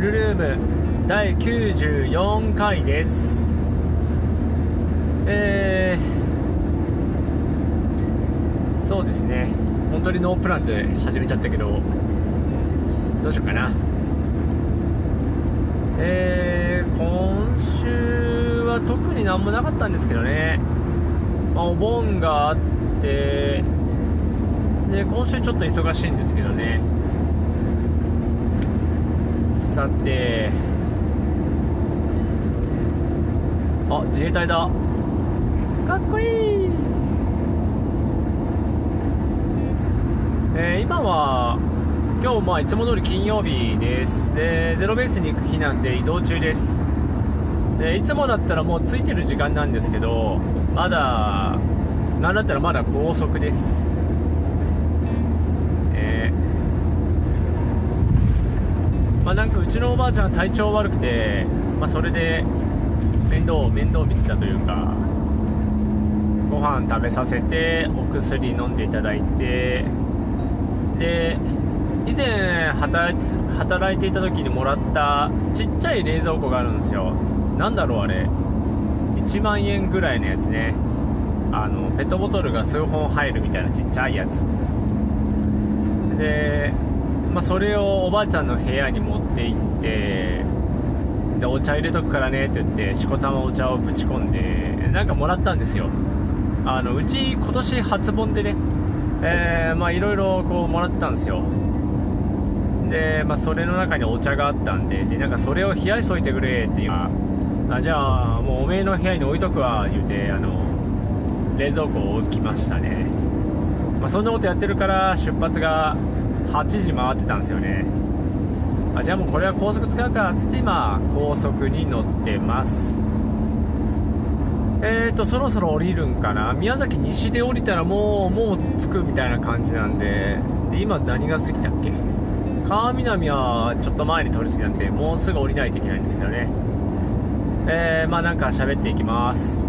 ルルーム第94回です。えー、そうですね。本当にノープランで始めちゃったけどどうしようかな。えー、今週は特になんもなかったんですけどね、まあ、お盆があってで今週ちょっと忙しいんですけどね。さて。あ自衛隊だ。かっこいい。えー、今は今日まあいつも通り金曜日です。でゼロベースに行く日なんで移動中です。でいつもだったらもう着いてる時間なんですけどまだなんだったらまだ高速です。まあ、なんかうちのおばあちゃん体調悪くて、まあ、それで面倒面倒見てたというかご飯食べさせてお薬飲んでいただいてで以前働いていた時にもらったちっちゃい冷蔵庫があるんですよ。なんだろうあれ。1万円ぐらいのやつね。あのペットボトルが数本入るみたいなちっちゃいやつ。でまあ、それをおばあちゃんの部屋に持って行ってでお茶入れとくからねって言ってしこたまお茶をぶち込んでなんかもらったんですよ。あのうち今年初盆でねえー、まあいろいろこうもらったんですよ。で、まあ、それの中にお茶があったんででなんかそれを冷やしといてくれっていうあじゃあもうおめえの部屋に置いとくわ言うてあの冷蔵庫を置きましたね。まあ、そんなことやってるから出発が8時回ってたんですよね。あじゃあもうこれは高速使うかっつって今高速に乗ってます。えーとそろそろ降りるんかな？宮崎西で降りたらもうもう着くみたいな感じなんで。で今何が過ぎたっけ？川南はちょっと前に通り過ぎなんでもうすぐ降りないといけないんですけどね。えー、まあなんか喋っていきます。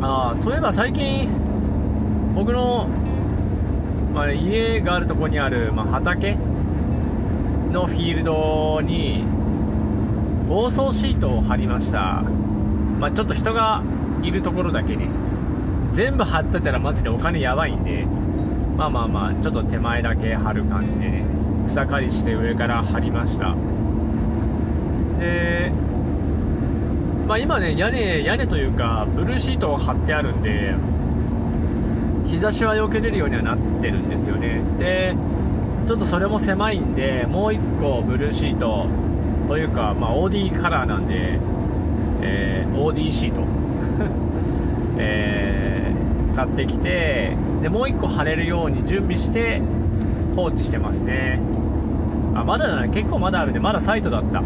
ああそういえば最近僕のまあ、家があるとこにある、まあ、畑のフィールドに防草シートを貼りました、まあ、ちょっと人がいるところだけね全部貼ってたらマジでお金やばいんで。まあまあまあちょっと手前だけ貼る感じでね。草刈りして上から貼りました。でまあ今ね屋根屋根というかブルーシートを貼ってあるんで日差しは避けれるようにはなってるんですよね。でちょっとそれも狭いんでもう1個ブルーシートというか、まあ、OD カラーなんで、えー、OD シート、えー、買ってきてでもう1個貼れるように準備して放置してますね。あまだだね結構まだあるんでまだサイトだった。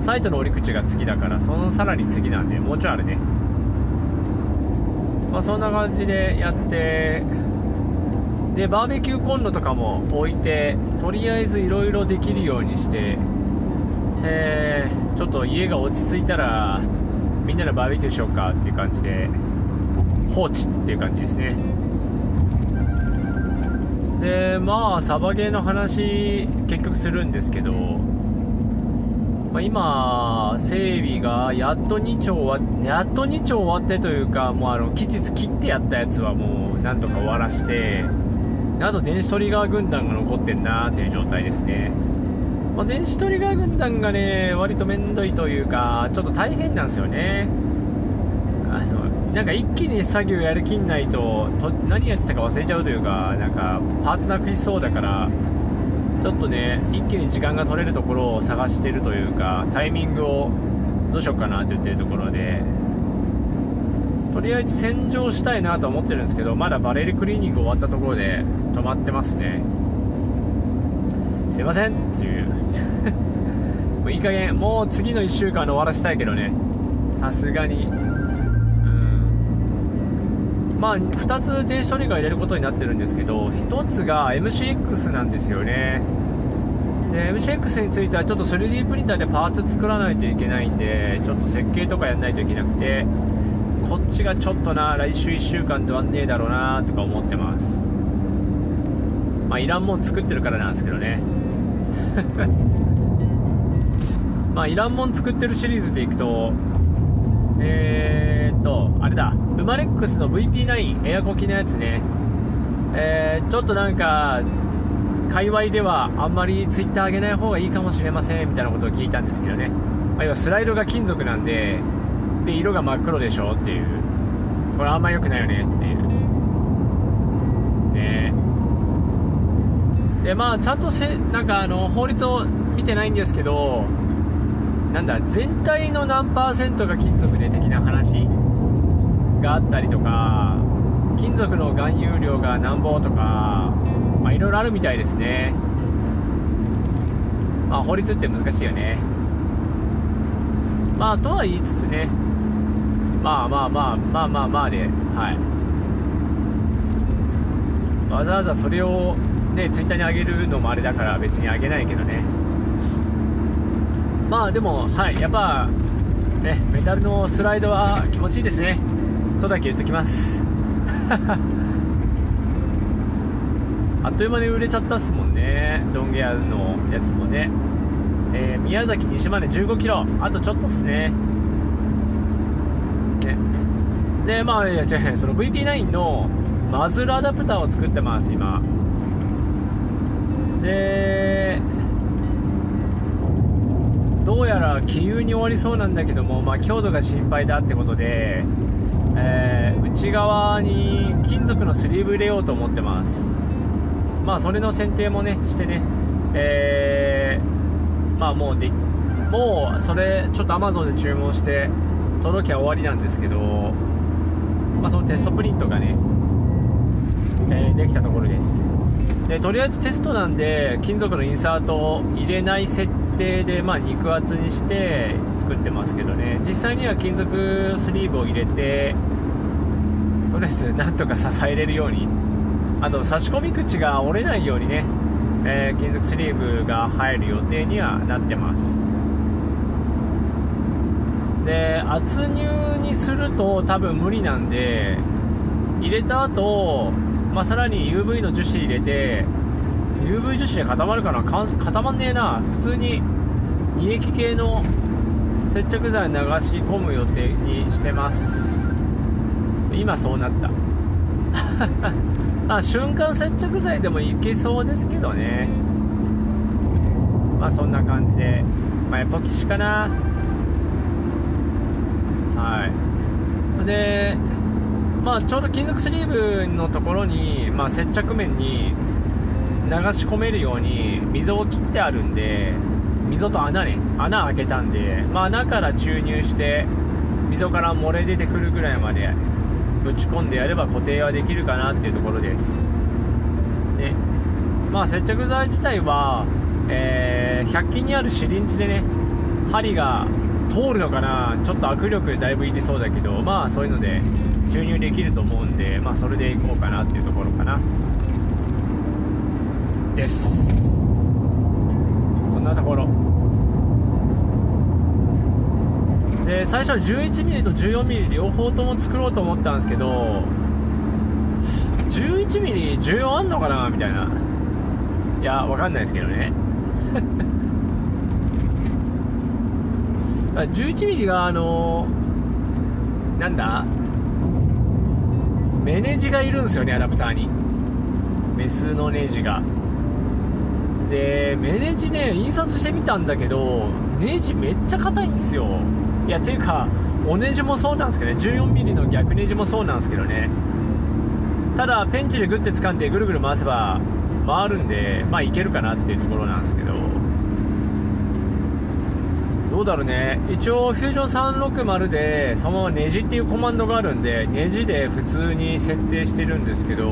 サイトの折り口が次だからそのさらに次なんでもうちょいあるね。まあ、そんな感じでやってでバーベキューコンロとかも置いてとりあえずいろいろできるようにして、えー、ちょっと家が落ち着いたらみんなでバーベキューしようかっていう感じで放置っていう感じですね。でまあサバゲーの話結局するんですけどまあ、今、整備がやっと2丁終わやっと2丁終わってというか、もうあの期日切ってやったやつはもうなんとか終わらして、あと電子トリガー軍団が残ってんなーっていう状態ですね。まあ、電子トリガー軍団がね、割とめんどいというか、ちょっと大変なんですよね。あのなんか一気に作業やる気んないとと何やってたか忘れちゃうというかなんかパーツなくしそうだからちょっとね一気に時間が取れるところを探してるというかタイミングをどうしようかなって言ってるところでとりあえず洗浄したいなと思ってるんですけどまだバレルクリーニング終わったところで止まってますね。すいませんっていう。もういい加減もう次の1週間で終わらしたいけどね。さすがに。まあ、2つ電子処理が入れることになってるんですけど1つが MCX なんですよね。で MCX についてはちょっと 3D プリンターでパーツ作らないといけないんでちょっと設計とかやんないといけなくてこっちがちょっとな来週1週間で終わんねえだろうなとか思ってます。まあいらんもん作ってるからなんですけどね。まあ、イランモン作ってるシリーズでいくとえー、とあれだ。ウマレックスの VP9 エアコキのやつね。えー、ちょっとなんか界隈ではあんまりツイッター上げない方がいいかもしれませんみたいなことを聞いたんですけどね、まあ、要はスライドが金属なんでで色が真っ黒でしょっていう。これあんま良くないよねっていう。ね。でまあちゃんとせなんかあの法律を見てないんですけどなんだ全体の何パーセントが金属で的な話。があったりとか金属の含有量がなんぼとかまあいろいろあるみたいですね。まあ法律って難しいよね。まあとは言いつつね。まあまあまあまあまあまあではい。わざわざそれをねツイッターに上げるのもあれだから別に上げないけどね。まあでもはい。やっぱねメタルのスライドは気持ちいいですね。とだけ言っときます。あっという間に売れちゃったっすもんね。ロンゲアのやつもね、えー、宮崎西まで1 5キロ。あとちょっとっすね。ね。でまあいや違うその VP9 のマズルアダプターを作ってます今。でどうやら気流に終わりそうなんだけども、まあ、強度が心配だってことで、えー、内側に金属のスリーブ入れようと思ってます。まあそれの選定もねしてね。えー、まあもうでもうそれちょっと Amazon で注文して届きは終わりなんですけど、まあ、そのテストプリントがね、えー、できたところです。でとりあえずテストなんで金属のインサートを入れない設定で、まあ、肉厚にして作ってますけどね。実際には金属スリーブを入れてとりあえずなんとか支えれるように。あと差し込み口が折れないようにね、えー、金属スリーブが入る予定にはなってます。で圧入にすると多分無理なんで入れた後、まあさらに UV の樹脂入れて UV 樹脂で固まるかな。固まんねえな。普通に二液系の接着剤流し込む予定にしてます。今そうなった。ま あ瞬間接着剤でもいけそうですけどね。まあそんな感じで。まあエポキシかな。はい。でまあちょうど金属スリーブのところに、まあ、接着面にし込めるように溝を切ってあるんで溝と穴ね穴開けたんで、まあ、穴から注入して溝から漏れ出てくるぐらいまでぶち込んでやれば固定はできるかなっていうところです。ね。まあ接着剤自体は、えー、100均にあるシリンジでね針が通るのかなちょっと握力だいぶいりそうだけどまあそういうので注入できると思うんでまあそれでいこうかなっていうところかな。です。そんなところ。で最初は 11mm と 14mm 両方とも作ろうと思ったんですけど 11mm 需要あんのかな？みたいな。いやわかんないですけどね。11mm があのー、なんだ？メネジがいるんですよねアダプターに。メスのネジが。でメネジね印刷してみたんだけどネジめっちゃ硬いんですよ。いやていうかおネジもそうなんですけどね 14mm の逆ネジもそうなんですけどね。ただペンチでグッて掴んでぐるぐる回せば回るんでまあいけるかなっていうところなんですけど。どうだろうね。一応フュージョン360でそのままネジっていうコマンドがあるんでネジで普通に設定してるんですけど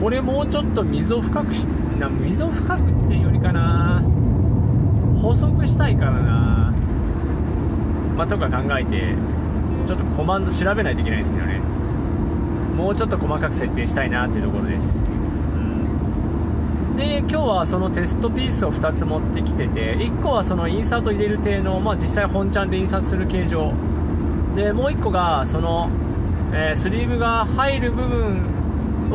これもうちょっと溝深くしてな溝深くっていうよりかな。細くしたいからな。まあ、とか考えてちょっとコマンド調べないといけないんですけどね。もうちょっと細かく設定したいなっていうところです、うん、で今日はそのテストピースを2つ持ってきてて1個はそのインサート入れる体の、まあ、実際本ちゃんで印刷する形状。でもう1個がその、えー、スリーブが入る部分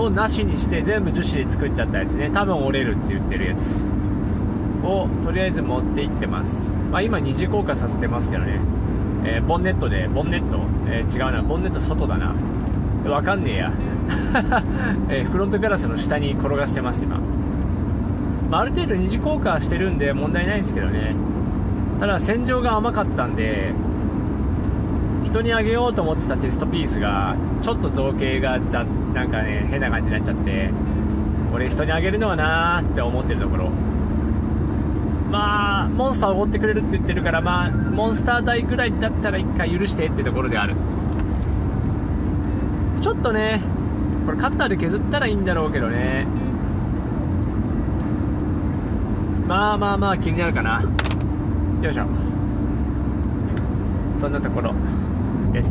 をなしにして全部樹脂で作っちゃったやつね。多分折れるって言ってるやつ。をとりあえず持っていってます、まあ、今二次降下させてますけどね、えー、ボンネットでボンネット、えー、違うな。ボンネット外だな。わかんねえや、えフロントガラスの下に転がしてます今、まあ、ある程度二次降下してるんで問題ないんですけどね。ただ洗浄が甘かったんで人にあげようと思ってたテストピースがちょっと造形がざなんかね変な感じになっちゃってこれ人にあげるのはなーって思ってるところ。まあモンスターをおごってくれるって言ってるからまあモンスター代ぐらいだったら1回許してってところである。ちょっとねこれカッターで削ったらいいんだろうけどね。まあまあまあ気になるかな。よいしょ。そんなところ。です。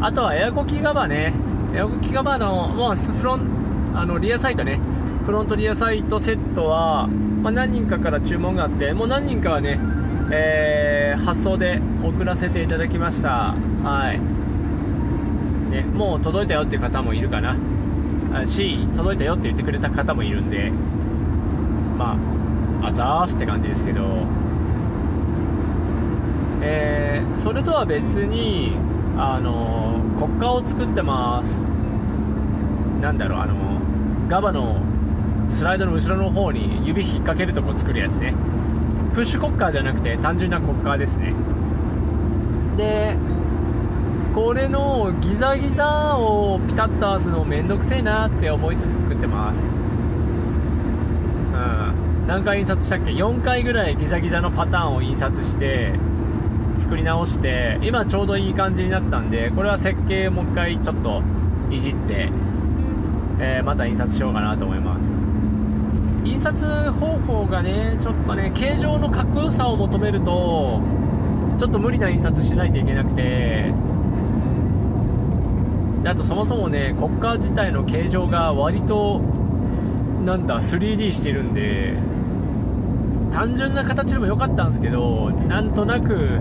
あとはエアコキガバね。エアコキガバのもうフロンあのリアサイトね。フロントリアサイトセットは、まあ、何人かから注文があってもう何人かはね、えー、発送で送らせていただきました。はい。ね、もう届いたよっていう方もいるかな。し届いたよって言ってくれた方もいるんで。まああざーすって感じですけど。えー、それとは別にあの国家を作ってます。なんだろうあのガバのスライドの後ろの方に指引っ掛けるとこ作るやつね。プッシュコッカーじゃなくて単純なコッカーですね。でこれのギザギザをピタッと合わすのめんどくせえなって思いつつ作ってます。うん。何回印刷したっけ？4回ぐらいギザギザのパターンを印刷して作り直して今ちょうどいい感じになったんでこれは設計もう一回ちょっといじって、えー、また印刷しようかなと思います。印刷方法がねちょっとね形状のかっこよさを求めるとちょっと無理な印刷しないといけなくてあとそもそもね国家自体の形状が割となんだ 3D してるんで単純な形でも良かったんですけどなんとなく、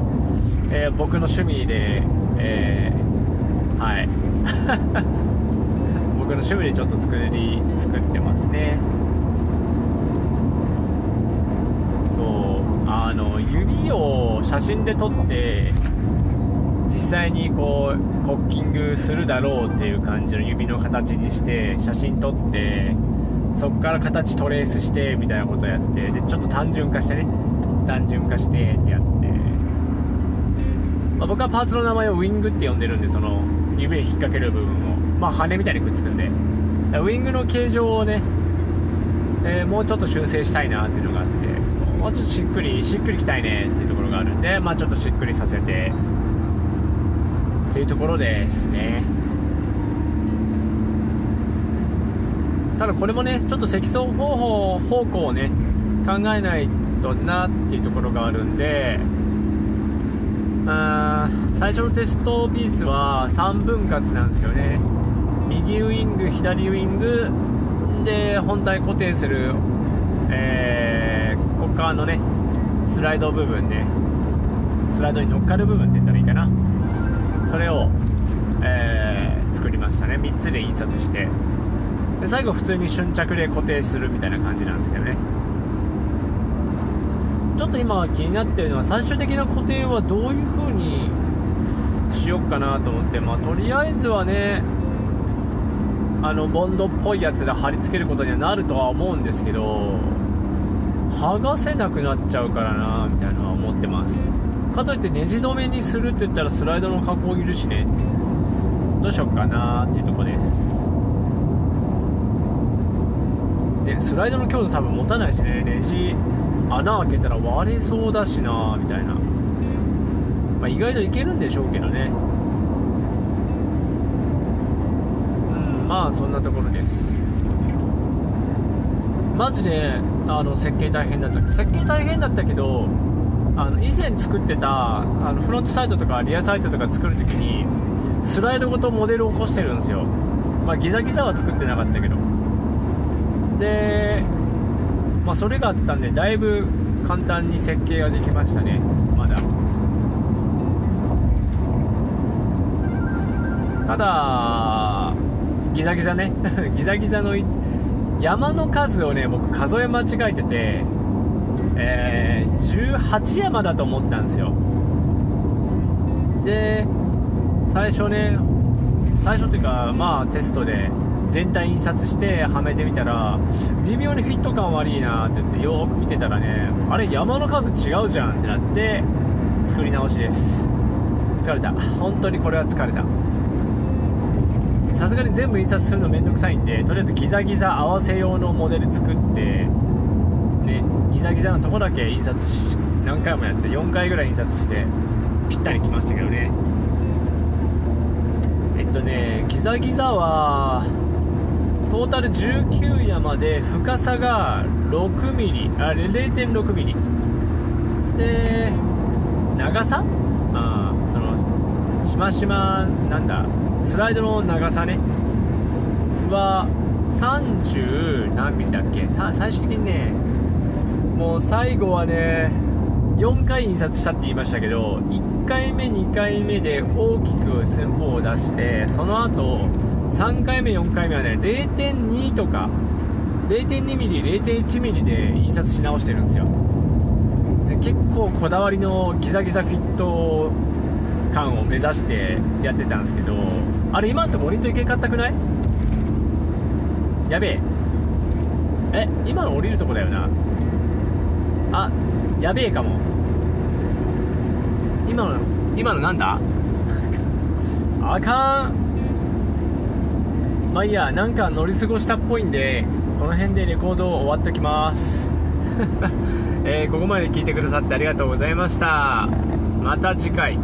えー、僕の趣味で、えー、はい。僕の趣味でちょっと作り作ってますね。そう。あの指を写真で撮って実際にこうコッキングするだろうっていう感じの指の形にして写真撮ってそこから形トレースしてみたいなことやってでちょっと単純化してね。単純化してってやって、まあ、僕はパーツの名前をウィングって呼んでるんでその指で引っ掛ける部分を。まあ羽みたいにくっつくんで。ウィングの形状をね、えー、もうちょっと修正したいなっていうのがあって。もうちょっとしっくりしっくりきたいねっていうところがあるんでまあちょっとしっくりさせて。っていうところですね。ただこれもねちょっと積層方法方向をね考えないとなっていうところがあるんであ最初のテストピースは3分割なんですよね。右ウイング左ウイングで本体固定する、えー、こっ側のねスライド部分ねスライドに乗っかる部分って言ったらいいかな。それを、えー、作りましたね。3つで印刷して。で最後普通に瞬着で固定するみたいな感じなんですけどね。ちょっと今気になってるのは最終的な固定はどういう風にしよっかなと思ってまあとりあえずはねあのボンドっぽいやつで貼り付けることにはなるとは思うんですけど剥がせなくなっちゃうからなみたいなのは思ってます。かといってネジ止めにするって言ったらスライドの加工いるしね。どうしよっかなっていうとこです。でスライドの強度多分持たないしね。ネジ穴開けたら割れそうだしなみたいな、まあ、意外といけるんでしょうけどね。うんまあそんなところです。マジであの設計大変だった。設計大変だったけどあの以前作ってたあのフロントサイトとかリアサイトとか作るときにスライドごとモデルを起こしてるんですよ。まあギザギザは作ってなかったけど。で、まあ、それがあったんでだいぶ簡単に設計ができましたね。まだ。ただギザギザね。ギザギザの山の数をね僕数え間違えててえー、18山だと思ったんですよ。で最初ね最初っていうかまあテストで全体印刷してはめてみたら微妙にフィット感悪いなって言ってよーく見てたらねあれ山の数違うじゃんってなって作り直しです。疲れた。本当にこれは疲れた。さすがに全部印刷するのめんどくさいんでとりあえずギザギザ合わせ用のモデル作ってねギザギザのとこだけ印刷し何回もやって4回ぐらい印刷してぴったりきましたけどね。えっとねギザギザはトータル19山で深さが 6mm あれ 0.6mm で長さ？あそのしましまなんだ。スライドの長さね。は30何ミリだっけ？さ最終的にねもう最後はね4回印刷したって言いましたけど1回目2回目で大きく寸法を出してその後3回目4回目はね0.2とか 0.2mm、0.1mm で印刷し直してるんですよ。結構こだわりのギザギザフィット感を目指してやってたんですけどあれ今ってモニトいけかったくない？やべえ。え今の降りるとこだよな。あやべえかも。今の今のなんだ？あかん。まあいいやなんか乗り過ごしたっぽいんでこの辺でレコードを終わっときます。えー、ここまで聞いてくださってありがとうございました。また次回。